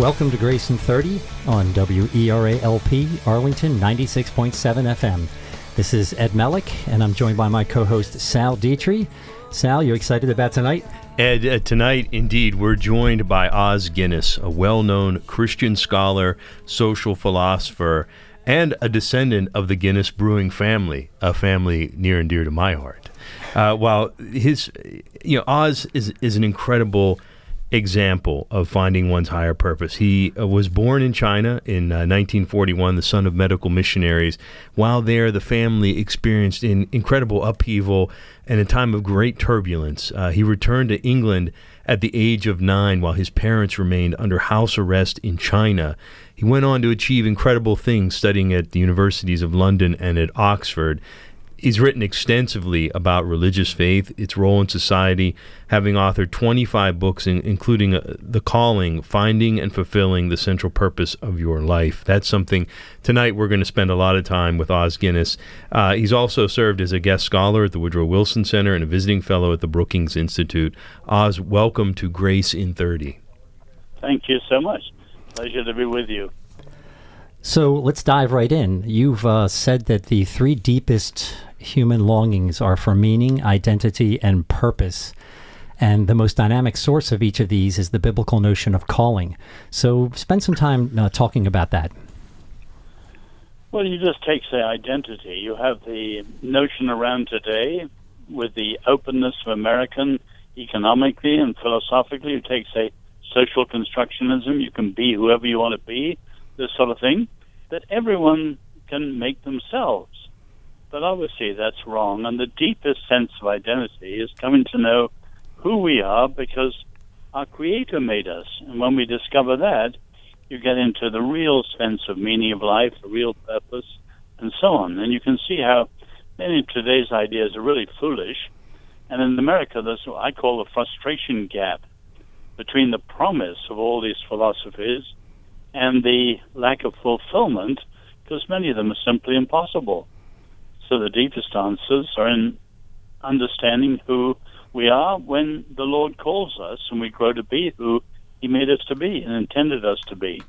Welcome to Grace in 30 on WERALP Arlington 96.7 FM. This is Ed Melick, and I'm joined by my co host Sal Dietry. Sal, you excited about tonight? Ed, uh, tonight, indeed, we're joined by Os Guinness, a well known Christian scholar, social philosopher, and a descendant of the Guinness brewing family, a family near and dear to my heart. Uh, while his, you know, Os is, is an incredible example of finding one's higher purpose. He uh, was born in China in uh, 1941, the son of medical missionaries. While there, the family experienced an incredible upheaval and a time of great turbulence. Uh, he returned to England at the age of nine while his parents remained under house arrest in China. He went on to achieve incredible things studying at the universities of London and at Oxford. He's written extensively about religious faith, its role in society, having authored 25 books, in, including uh, The Calling, Finding and Fulfilling the Central Purpose of Your Life. That's something tonight we're going to spend a lot of time with Os Guinness. Uh, he's also served as a guest scholar at the Woodrow Wilson Center and a visiting fellow at the Brookings Institute. Os, welcome to Grace in 30. Thank you so much. Pleasure to be with you. So let's dive right in. You've uh, said that the three deepest human longings are for meaning, identity, and purpose. And the most dynamic source of each of these is the biblical notion of calling. So spend some time uh, talking about that. Well, you just take, say, identity. You have the notion around today with the openness of American economically and philosophically. You take, say, social constructionism. You can be whoever you want to be, this sort of thing, that everyone can make themselves. But obviously that's wrong. And the deepest sense of identity is coming to know who we are because our Creator made us. And when we discover that, you get into the real sense of meaning of life, the real purpose, and so on. And you can see how many of today's ideas are really foolish. And in America, there's what I call the frustration gap between the promise of all these philosophies and the lack of fulfillment, because many of them are simply impossible. So the deepest answers are in understanding who we are when the Lord calls us and we grow to be who He made us to be and intended us to be.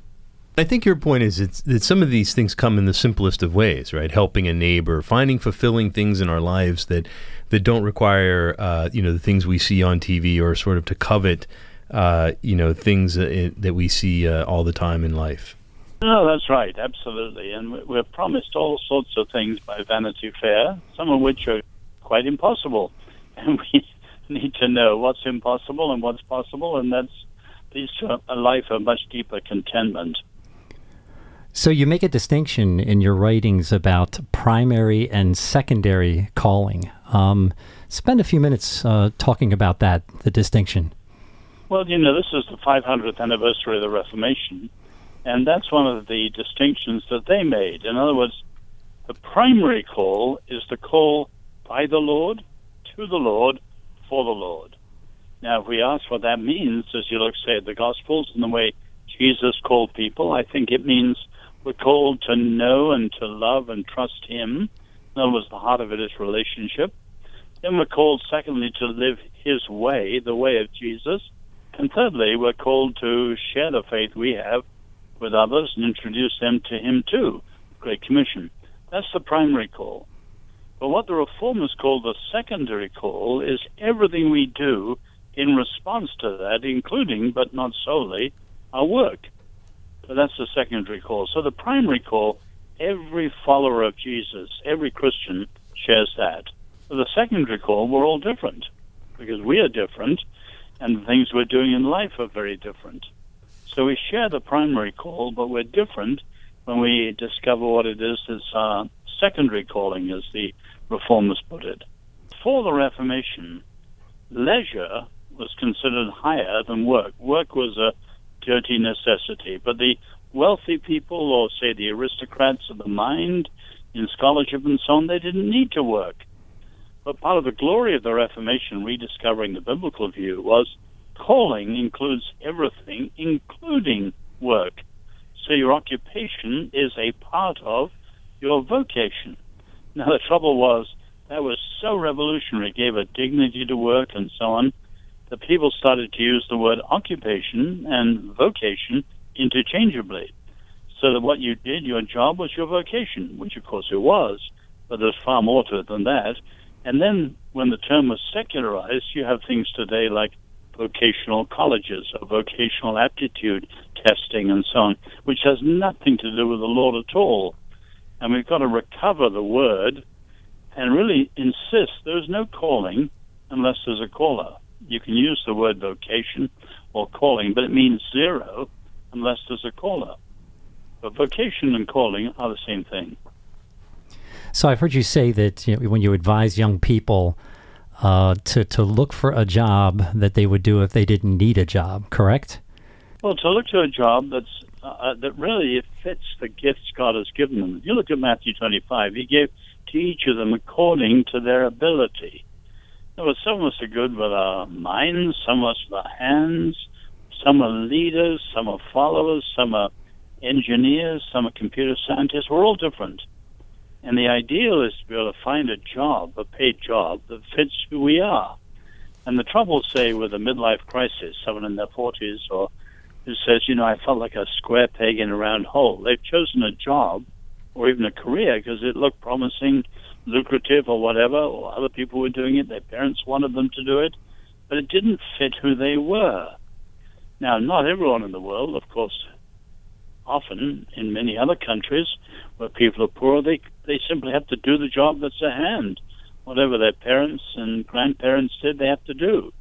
I think your point is that some of these things come in the simplest of ways, right? Helping a neighbor, finding fulfilling things in our lives that that don't require, uh, you know, the things we see on TV or sort of to covet, uh, you know, things that, that we see uh, all the time in life. No, that's right, absolutely. And we're promised all sorts of things by Vanity Fair, some of which are quite impossible. And we need to know what's impossible and what's possible, and that's leads to a life of much deeper contentment. So you make a distinction in your writings about primary and secondary calling. Um, spend a few minutes uh, talking about that, the distinction. Well, you know, this is the 500th anniversary of the Reformation, and that's one of the distinctions that they made. In other words, the primary call is the call by the Lord, to the Lord, for the Lord. Now, if we ask what that means, as you look, say, at the Gospels and the way Jesus called people, I think it means we're called to know and to love and trust Him. In other words, the heart of it is relationship. Then we're called, secondly, to live His way, the way of Jesus. And thirdly, we're called to share the faith we have with others and introduce them to Him too. Great Commission. That's the primary call. But what the reformers call the secondary call is everything we do in response to that, including, but not solely, our work. So that's the secondary call. So the primary call, every follower of Jesus, every Christian shares that. The secondary call, we're all different because we are different and the things we're doing in life are very different. So we share the primary call, but we're different when we discover what it is that's our secondary calling, as the reformers put it. For the Reformation, leisure was considered higher than work. Work was a dirty necessity, but the wealthy people, or say the aristocrats of the mind, in scholarship and so on, they didn't need to work. But part of the glory of the Reformation, rediscovering the biblical view, was calling includes everything, including work. So your occupation is a part of your vocation. Now, the trouble was that was so revolutionary, it gave a dignity to work and so on, that people started to use the word occupation and vocation interchangeably. So that what you did, your job was your vocation, which of course it was, but there's far more to it than that. And then when the term was secularized, you have things today like vocational colleges or vocational aptitude testing and so on, which has nothing to do with the Lord at all. And we've got to recover the word and really insist there's no calling unless there's a caller. You can use the word vocation or calling, but it means zero unless there's a caller. But vocation and calling are the same thing. So I've heard you say that you know, when you advise young people uh, to to look for a job that they would do if they didn't need a job, correct? Well, to look to a job that's uh, uh that really fits the gifts God has given them. If you look at Matthew 25, He gave to each of them according to their ability. There some of us are good with our minds, some of us with our hands, some are leaders, some are followers, some are engineers, some are computer scientists. We're all different. And the ideal is to be able to find a job, a paid job, that fits who we are. And the trouble, say, with a midlife crisis, someone in their 40s or who says, you know, I felt like a square peg in a round hole. They've chosen a job or even a career because it looked promising, lucrative, or whatever, or other people were doing it. Their parents wanted them to do it, but it didn't fit who they were. Now, not everyone in the world, of course, often in many other countries where people are poor, they they simply have to do the job that's at hand. Whatever their parents and grandparents did, they have to do.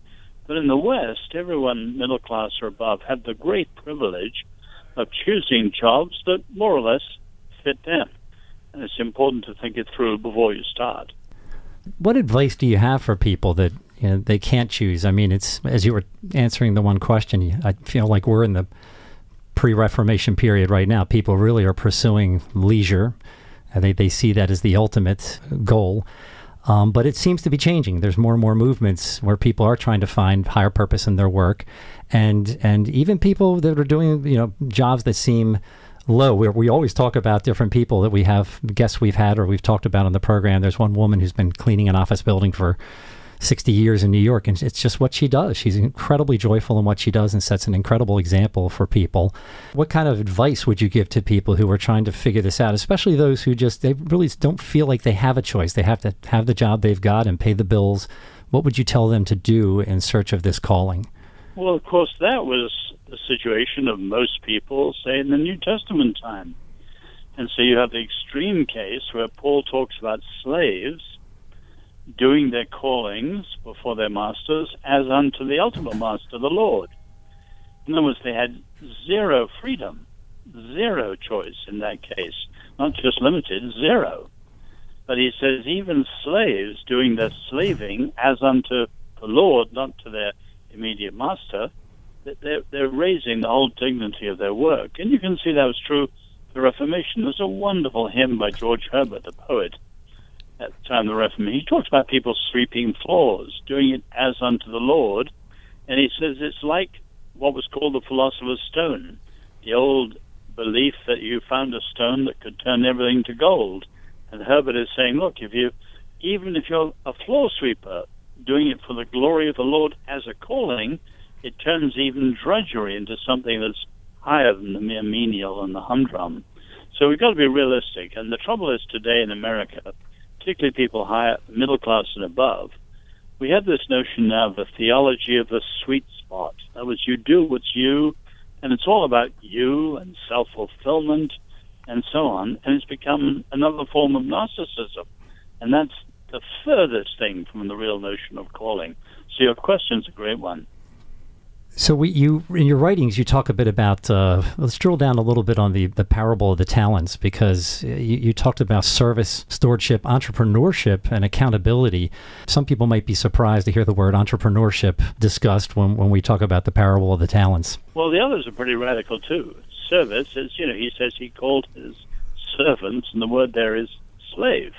But in the West, everyone middle class or above had the great privilege of choosing jobs that more or less fit them. And it's important to think it through before you start. What advice do you have for people that you know, they can't choose? I mean, it's as you were answering the one question, I feel like we're in the pre-Reformation period right now. People really are pursuing leisure. They they see that as the ultimate goal. Um, but it seems to be changing. There's more and more movements where people are trying to find higher purpose in their work, and and even people that are doing you know jobs that seem low. We, we always talk about different people that we have guests we've had or we've talked about on the program. There's one woman who's been cleaning an office building for 60 years in New York, and it's just what she does. She's incredibly joyful in what she does and sets an incredible example for people. What kind of advice would you give to people who are trying to figure this out, especially those who just they really don't feel like they have a choice? They have to have the job they've got and pay the bills. What would you tell them to do in search of this calling? Well, of course, that was the situation of most people, say, in the New Testament time. And so you have the extreme case where Paul talks about slaves doing their callings before their masters as unto the ultimate master, the Lord. In other words, they had zero freedom, zero choice in that case, not just limited, zero. But he says even slaves doing their slaving as unto the Lord, not to their immediate master, they're, they're raising the whole dignity of their work. And you can see that was true the Reformation. There's a wonderful hymn by George Herbert, the poet, at the time of the Reformation. He talks about people sweeping floors, doing it as unto the Lord. And he says it's like what was called the philosopher's stone, the old belief that you found a stone that could turn everything to gold. And Herbert is saying, look, if you, even if you're a floor sweeper, doing it for the glory of the Lord as a calling, it turns even drudgery into something that's higher than the mere menial and the humdrum. So we've got to be realistic. And the trouble is today in America, particularly people high middle class and above, we have this notion now of a theology of the sweet spot. That was you do what's you, and it's all about you and self fulfillment and so on. And it's become another form of narcissism. And that's the furthest thing from the real notion of calling. So your question's a great one. So we, you in your writings you talk a bit about uh, let's drill down a little bit on the, the parable of the talents because you, you, talked about service, stewardship, entrepreneurship, and accountability. Some people might be surprised to hear the word entrepreneurship discussed when, when we talk about the parable of the talents. Well, the others are pretty radical too. Service is you know he says he called his servants, and the word there is slave.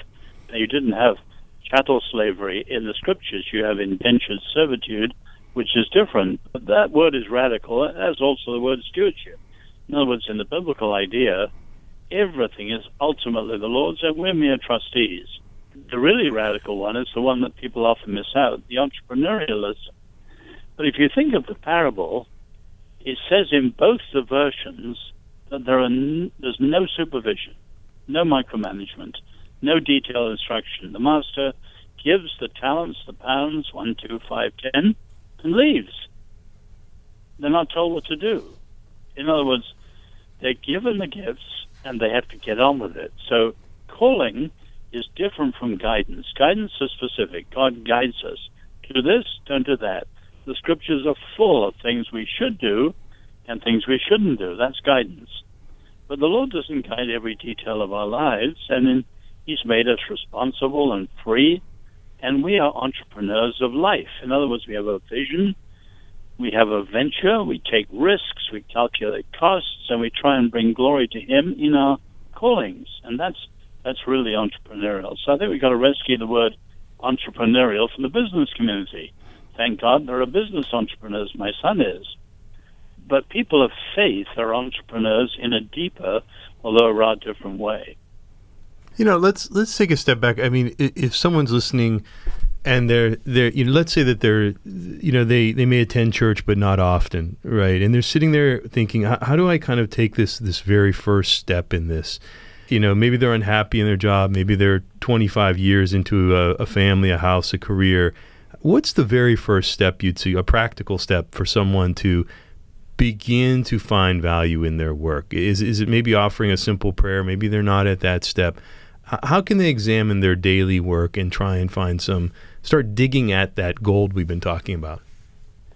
Now, you didn't have chattel slavery in the scriptures. You have indentured servitude which is different. But that word is radical, as also the word stewardship. In other words, in the biblical idea, everything is ultimately the Lord's, and we're mere trustees. The really radical one is the one that people often miss out the entrepreneurialism. But if you think of the parable, it says in both the versions that there n- there's no supervision, no micromanagement, no detailed instruction. The master gives the talents, the pounds, one, two, five, ten, and leaves. They're not told what to do. In other words, they're given the gifts and they have to get on with it. So calling is different from guidance. Guidance is specific. God guides us. Do this, don't do that. The scriptures are full of things we should do and things we shouldn't do. That's guidance. But the Lord doesn't guide every detail of our lives, and He's made us responsible and free, and we are entrepreneurs of life. In other words, we have a vision, we have a venture, we take risks, we calculate costs, and we try and bring glory to Him in our callings, and that's that's really entrepreneurial. So I think we've got to rescue the word entrepreneurial from the business community. Thank God there are business entrepreneurs. My son is. But people of faith are entrepreneurs in a deeper, although a rather different way. You know, let's let's take a step back. I mean, if someone's listening and they're they're you know, let's say that they're you know they they may attend church but not often, right? And they're sitting there thinking, how, do I kind of take this this very first step in this? You know, maybe they're unhappy in their job. Maybe they're 25 years into a, a family, a house, a career. What's the very first step you'd see, a practical step for someone to begin to find value in their work? Is, is it maybe offering a simple prayer? Maybe they're not at that step. How can they examine their daily work and try and find some, start digging at that gold we've been talking about?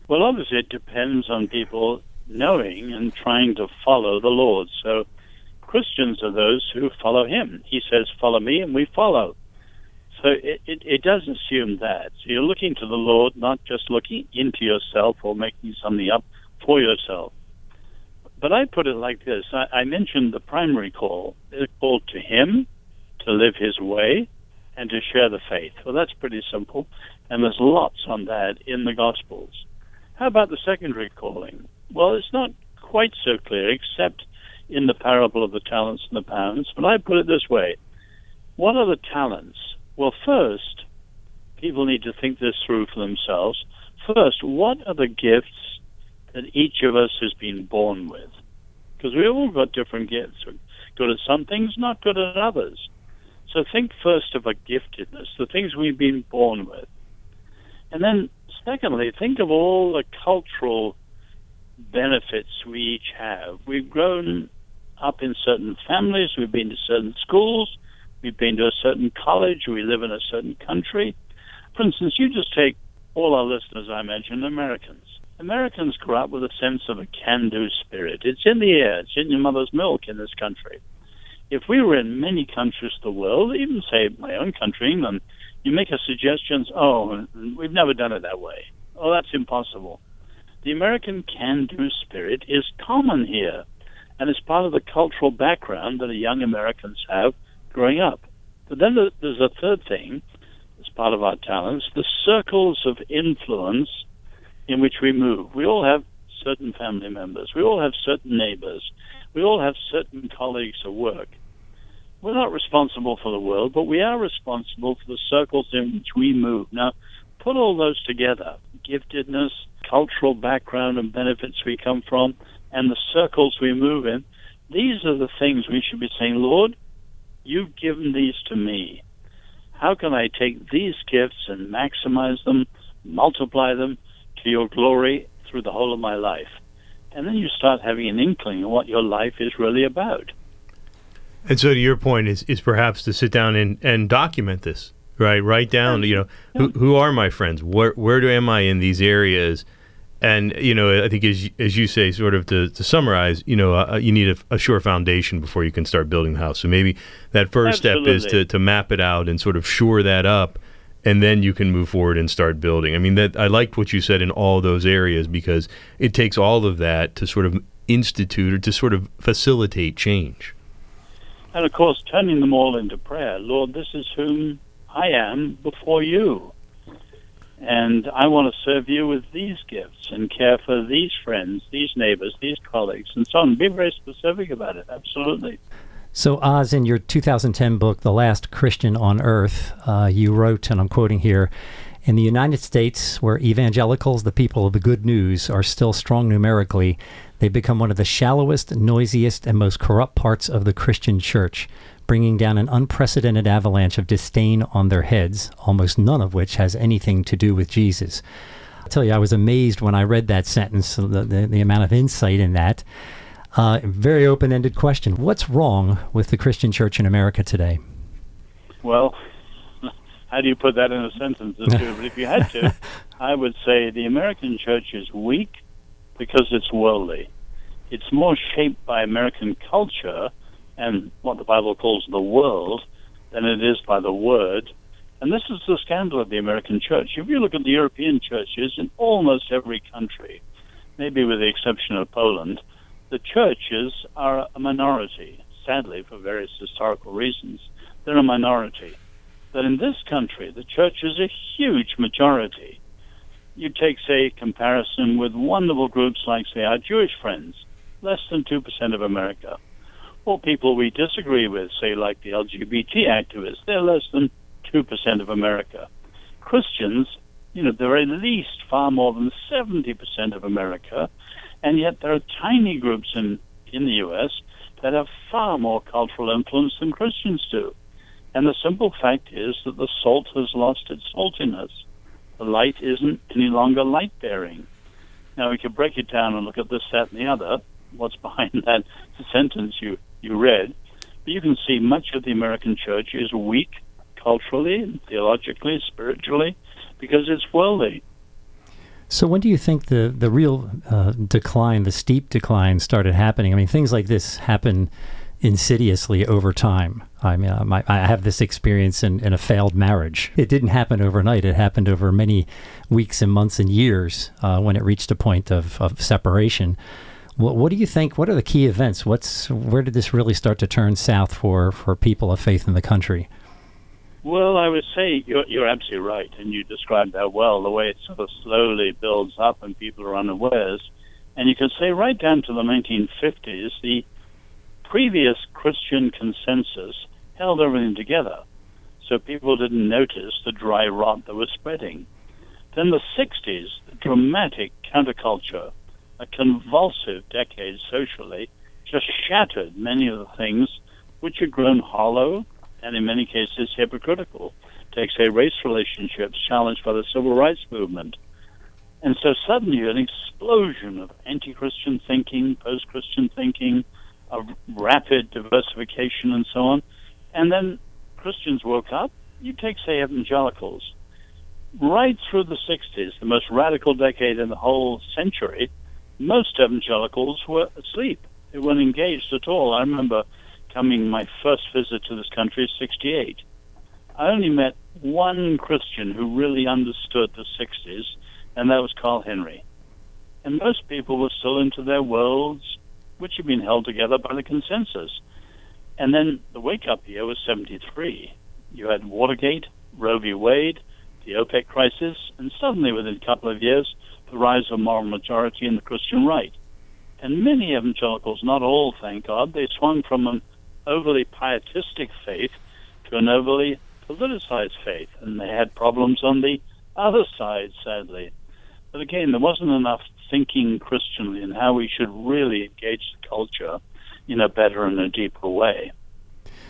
Well, obviously, it depends on people knowing and trying to follow the Lord. So, Christians are those who follow Him. He says, Follow me, and we follow. So, it, it, it does assume that. So, you're looking to the Lord, not just looking into yourself or making something up for yourself. But I put it like this I, I mentioned the primary call. It's called to Him to live His way and to share the faith. Well, that's pretty simple, and there's lots on that in the Gospels. How about the secondary calling? Well, it's not quite so clear, except in the parable of the talents and the pounds. But I put it this way What are the talents? Well, first, people need to think this through for themselves. First, what are the gifts that each of us has been born with. Because we all got different gifts. We're good at some things, not good at others. So think first of a giftedness, the things we've been born with. And then, secondly, think of all the cultural benefits we each have. We've grown up in certain families, we've been to certain schools, we've been to a certain college, we live in a certain country. For instance, you just take all our listeners, I mentioned, Americans. Americans grow up with a sense of a can do spirit. It's in the air, it's in your mother's milk in this country. If we were in many countries of the world, even say my own country, England, you make a suggestions, oh, we've never done it that way. Oh, that's impossible. The American can do spirit is common here, and it's part of the cultural background that the young Americans have growing up. But then there's a third thing, as part of our talents, the circles of influence in which we move. We all have certain family members. We all have certain neighbors. We all have certain colleagues at work. We're not responsible for the world, but we are responsible for the circles in which we move. Now, put all those together giftedness, cultural background and benefits we come from, and the circles we move in. These are the things we should be saying, Lord, you've given these to me. How can I take these gifts and maximize them, multiply them, to your glory through the whole of my life. And then you start having an inkling of what your life is really about. And so, to your point, is, is perhaps to sit down and, and document this, right? Write down, you know, who, who are my friends? Where, where do am I in these areas? And, you know, I think as, as you say, sort of to, to summarize, you know, uh, you need a, a, sure foundation before you can start building the house. So maybe that first Absolutely. step is to, to map it out and sort of shore that up and then you can move forward and start building. I mean, that I liked what you said in all those areas because it takes all of that to sort of institute or to sort of facilitate change. And of course, turning them all into prayer. Lord, this is whom I am before you. And I want to serve you with these gifts and care for these friends, these neighbors, these colleagues, and so on. Be very specific about it. Absolutely. So, Os, in your 2010 book, The Last Christian on Earth, uh, you wrote, and I'm quoting here, In the United States, where evangelicals, the people of the good news, are still strong numerically, they've become one of the shallowest, noisiest, and most corrupt parts of the Christian church, bringing down an unprecedented avalanche of disdain on their heads, almost none of which has anything to do with Jesus. I'll tell you, I was amazed when I read that sentence, the, the, the amount of insight in that. Uh, very open ended question. What's wrong with the Christian church in America today? Well, how do you put that in a sentence or two? but if you had to, I would say the American church is weak because it's worldly. It's more shaped by American culture and what the Bible calls the world than it is by the Word. And this is the scandal of the American church. If you look at the European churches in almost every country, maybe with the exception of Poland, the churches are a minority, sadly, for various historical reasons. They're a minority But in this country the church is a huge majority. You take, say, comparison with wonderful groups like, say, our Jewish friends, less than 2% of America. Or people we disagree with, say, like the LGBT activists, they're less than 2% of America. Christians, you know, they're at least far more than 70% of America, and yet there are tiny groups in, in the U.S. that have far more cultural influence than Christians do. And the simple fact is that the salt has lost its saltiness. The light isn't any longer light bearing. Now we could break it down and look at this, that, and the other. What's behind that sentence you, you read? But you can see much of the American church is weak culturally, theologically, spiritually, because it's worldly. So when do you think the the real uh, decline, the steep decline, started happening? I mean, things like this happen insidiously over time. I mean, my, I have this experience in, in a failed marriage. It didn't happen overnight. It happened over many weeks and months and years uh, when it reached a point of, of separation. What, what do you think? What are the key events? What's where did this really start to turn south for, for people of faith in the country? Well, I would say you're, you're absolutely right, and you described that well. The way it sort of slowly builds up and people are unawares, and you can say right down to the 1950s, the previous Christian consensus held everything together, so people didn't notice the dry rot that was spreading. Then the 60s, the dramatic counterculture, a convulsive decade socially, just shattered many of the things which had grown hollow and in many cases hypocritical. Take, say, race relationships challenged by the civil rights movement. And so suddenly an explosion of anti Christian thinking, post Christian thinking, of rapid diversification and so on. And then Christians woke up. You take, say, evangelicals. Right through the 60s, the most radical decade in the whole century, most evangelicals were asleep. They weren't engaged at all. I remember coming my first visit to this country in 68. I only met one Christian who really understood the 60s, and that was Carl Henry. And most people were still into their worlds, which had been held together by the consensus. And then the wake up year was 73. You had Watergate, Roe v. Wade, the OPEC crisis, and suddenly within a couple of years, the rise of moral majority in the Christian right. And many evangelicals, not all, thank God, they swung from an overly pietistic faith to an overly politicized faith, and they had problems on the other side, sadly. But again, there wasn't enough thinking Christianly in how we should really engage the culture in a better and a deeper way.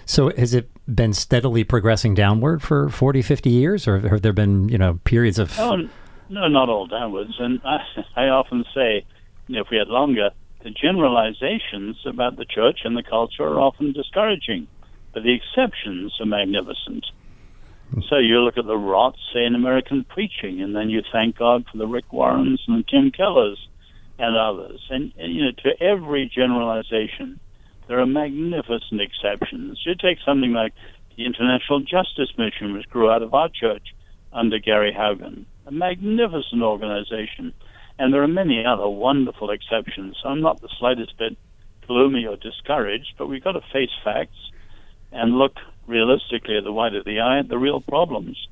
So has it been steadily progressing downward for 40, 50 years, or have there been, you know, periods of... Oh, no, not all downwards. And I, I often say, you know, if we had longer, the generalizations about the church and the culture are often discouraging, but the exceptions are magnificent. So you look at the rot, say, in American preaching, and then you thank God for the Rick Warrens and the Tim Kellers and others. And, and, you know, to every generalization, there are magnificent exceptions. You take something like the International Justice Mission, which grew out of our church under Gary Haugen, a magnificent organization. And there are many other wonderful exceptions. So I'm not the slightest bit gloomy or discouraged, but we've got to face facts and look realistically at the white of the eye at the real problems.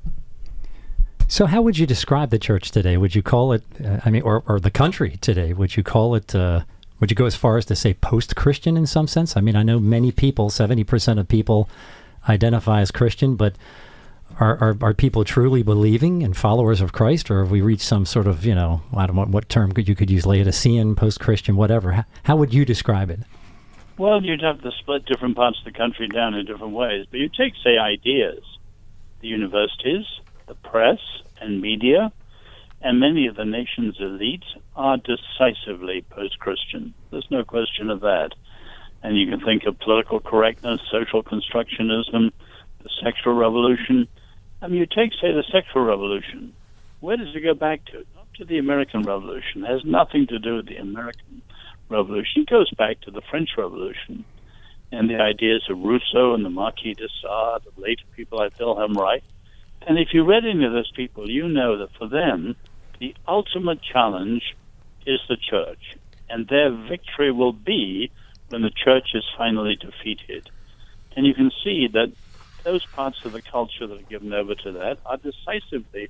So, how would you describe the church today? Would you call it, uh, I mean, or, or the country today? Would you call it, uh, would you go as far as to say post Christian in some sense? I mean, I know many people, 70% of people identify as Christian, but Are, are, are people truly believing and followers of Christ, or have we reached some sort of, you know, I don't know what term could you could use, Laodicean, post Christian, whatever? How, how would you describe it? Well, you'd have to split different parts of the country down in different ways. But you take, say, ideas, the universities, the press, and media, and many of the nation's elites are decisively post Christian. There's no question of that. And you can think of political correctness, social constructionism, the sexual revolution. I mean, you take, say, the sexual revolution. Where does it go back to? Not to the American Revolution. It has nothing to do with the American Revolution. It goes back to the French Revolution and the ideas of Rousseau and the Marquis de Sade, the later people like Wilhelm Reich. And if you read any of those people, you know that for them, the ultimate challenge is the church. And their victory will be when the church is finally defeated. And you can see that those parts of the culture that are given over to that are decisively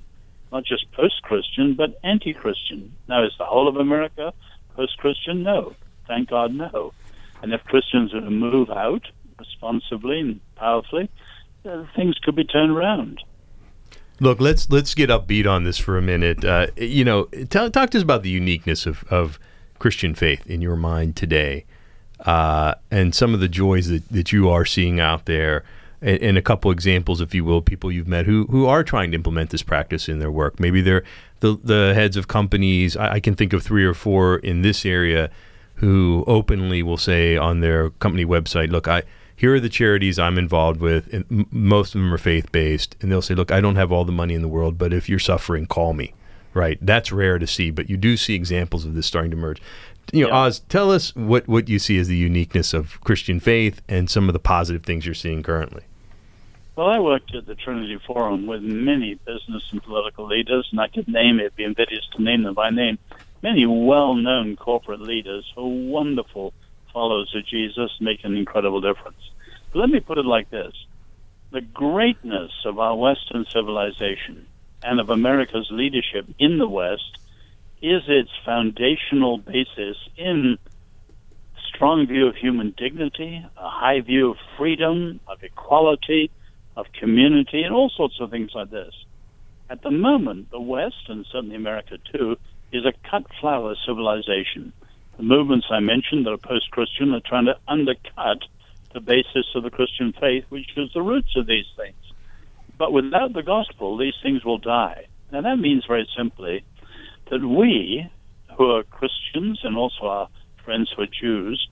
not just post Christian, but anti Christian. Now, is the whole of America post Christian? No. Thank God, no. And if Christians were to move out responsibly and powerfully, uh, things could be turned around. Look, let's let's get upbeat on this for a minute. Uh, you know, talk, talk to us about the uniqueness of, of Christian faith in your mind today, uh, and some of the joys that, that you are seeing out there, and, a couple examples, if you will, people you've met who who are trying to implement this practice in their work. Maybe they're the the heads of companies. I, I can think of three or four in this area who openly will say on their company website, "Look, I." here are the charities I'm involved with, and m- most of them are faith based, and they'll say, "Look, I don't have all the money in the world, but if you're suffering, call me." Right? That's rare to see, but you do see examples of this starting to emerge. You know, yeah. Os, tell us what what you see as the uniqueness of Christian faith and some of the positive things you're seeing currently. Well, I worked at the Trinity Forum with many business and political leaders, and I could name it, be invidious to name them by name. Many well known corporate leaders who are wonderful followers of Jesus make an incredible difference. But let me put it like this the greatness of our Western civilization and of America's leadership in the West is its foundational basis in strong view of human dignity, a high view of freedom, of equality, of community, and all sorts of things like this. At the moment, the West, and certainly America too, is a cut flower civilization the movements I mentioned that are post Christian are trying to undercut the basis of the Christian faith, which is the roots of these things. But without the gospel, these things will die. And that means very simply that we, who are Christians and also our friends who are Jews,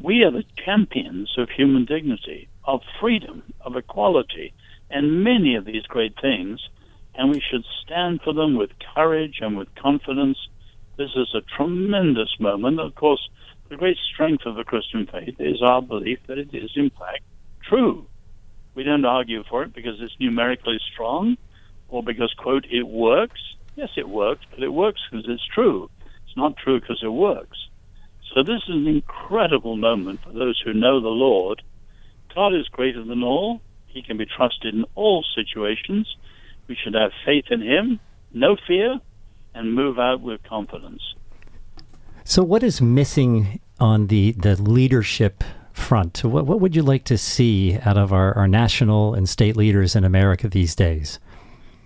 we are the champions of human dignity, of freedom, of equality, and many of these great things. And we should stand for them with courage and with confidence this is a tremendous moment. Of course, the great strength of the Christian faith is our belief that it is, in fact, true. We don't argue for it because it's numerically strong or because, quote, it works. Yes, it works, but it works because it's true. It's not true because it works. So this is an incredible moment for those who know the Lord. God is greater than all. He can be trusted in all situations. We should have faith in Him, no fear, and move out with confidence. So, what is missing on the, the leadership front? What, what would you like to see out of our, our national and state leaders in America these days?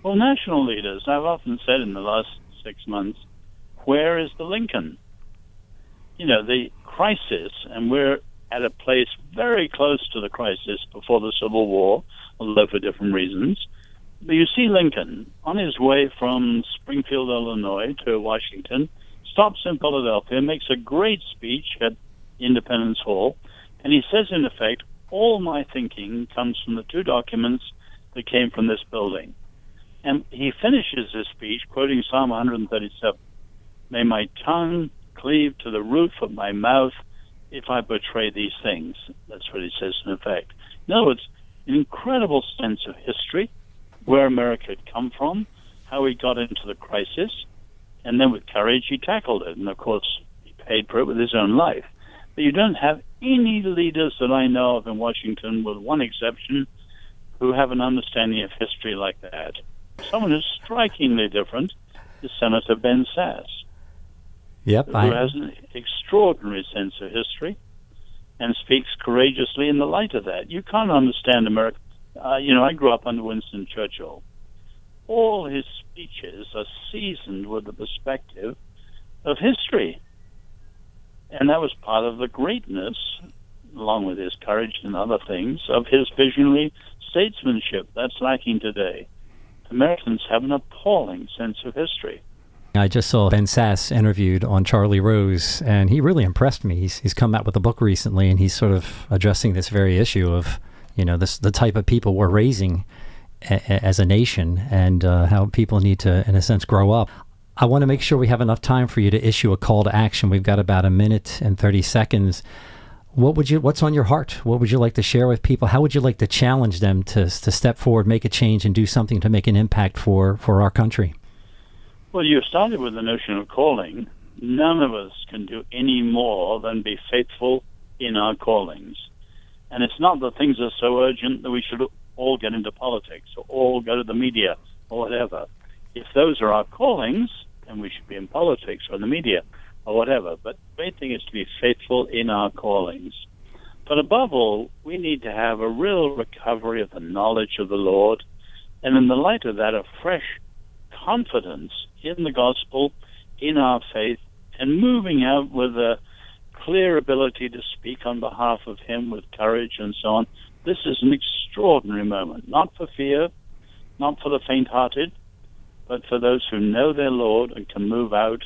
Well, national leaders, I've often said in the last six months, where is the Lincoln? You know, the crisis, and we're at a place very close to the crisis before the Civil War, although for different reasons. But you see Lincoln on his way from Springfield, Illinois to Washington, stops in Philadelphia, makes a great speech at Independence Hall, and he says, in effect, all my thinking comes from the two documents that came from this building. And he finishes his speech quoting Psalm 137 May my tongue cleave to the roof of my mouth if I betray these things. That's what he says in effect. In other words, an incredible sense of history, where America had come from, how he got into the crisis, and then with courage he tackled it. And of course, he paid for it with his own life. But you don't have any leaders that I know of in Washington, with one exception, who have an understanding of history like that. Someone who's strikingly different is Senator Ben Sasse. Yep, who I... has an extraordinary sense of history and speaks courageously in the light of that. You can't understand America Uh, you know, I grew up under Winston Churchill. All his speeches are seasoned with the perspective of history. And that was part of the greatness, along with his courage and other things, of his visionary statesmanship. That's lacking today. Americans have an appalling sense of history. I just saw Ben Sasse interviewed on Charlie Rose, and he really impressed me. He's, he's come out with a book recently, and he's sort of addressing this very issue of, you know, this the type of people we're raising a, as a nation, and uh, how people need to, in a sense, grow up. I want to make sure we have enough time for you to issue a call to action. We've got about a minute and thirty seconds. What would you? What's on your heart? What would you like to share with people? How would you like to challenge them to to step forward, make a change, and do something to make an impact for for our country? Well, you started with the notion of calling. None of us can do any more than be faithful in our callings. And it's not that things are so urgent that we should all get into politics or all go to the media or whatever. If those are our callings, then we should be in politics or in the media or whatever. But the main thing is to be faithful in our callings. But above all, we need to have a real recovery of the knowledge of the Lord, and in the light of that, a fresh confidence in the gospel, in our faith, and moving out with a clear ability to speak on behalf of Him with courage and so on. This is an extraordinary moment, not for fear, not for the faint hearted, but for those who know their Lord and can move out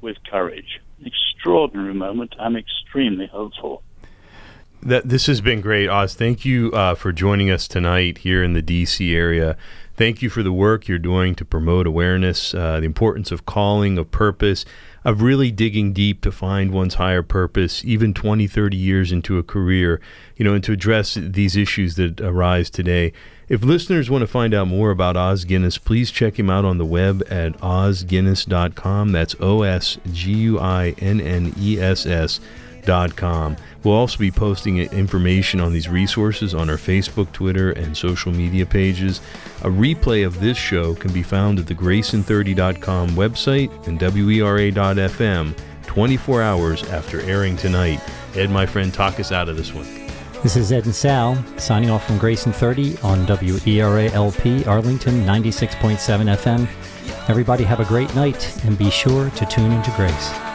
with courage. Extraordinary moment. I'm extremely hopeful. That this has been great, Os. Thank you uh, for joining us tonight here in the D.C. area. Thank you for the work you're doing to promote awareness, uh, the importance of calling, of purpose, of really digging deep to find one's higher purpose, even 20, 30 years into a career, you know, and to address these issues that arise today. If listeners want to find out more about Os Guinness, please check him out on the web at osguinness.com. That's O S G U I N N E S S. Dot Com. We'll also be posting information on these resources on our Facebook, Twitter, and social media pages. A replay of this show can be found at the Grayson30.com website and WERA.fm 24 hours after airing tonight. Ed, my friend, talk us out of this one. This is Ed and Sal signing off from Grace in 30 on WERA LP Arlington 96.7 FM. Everybody have a great night and be sure to tune into Grace.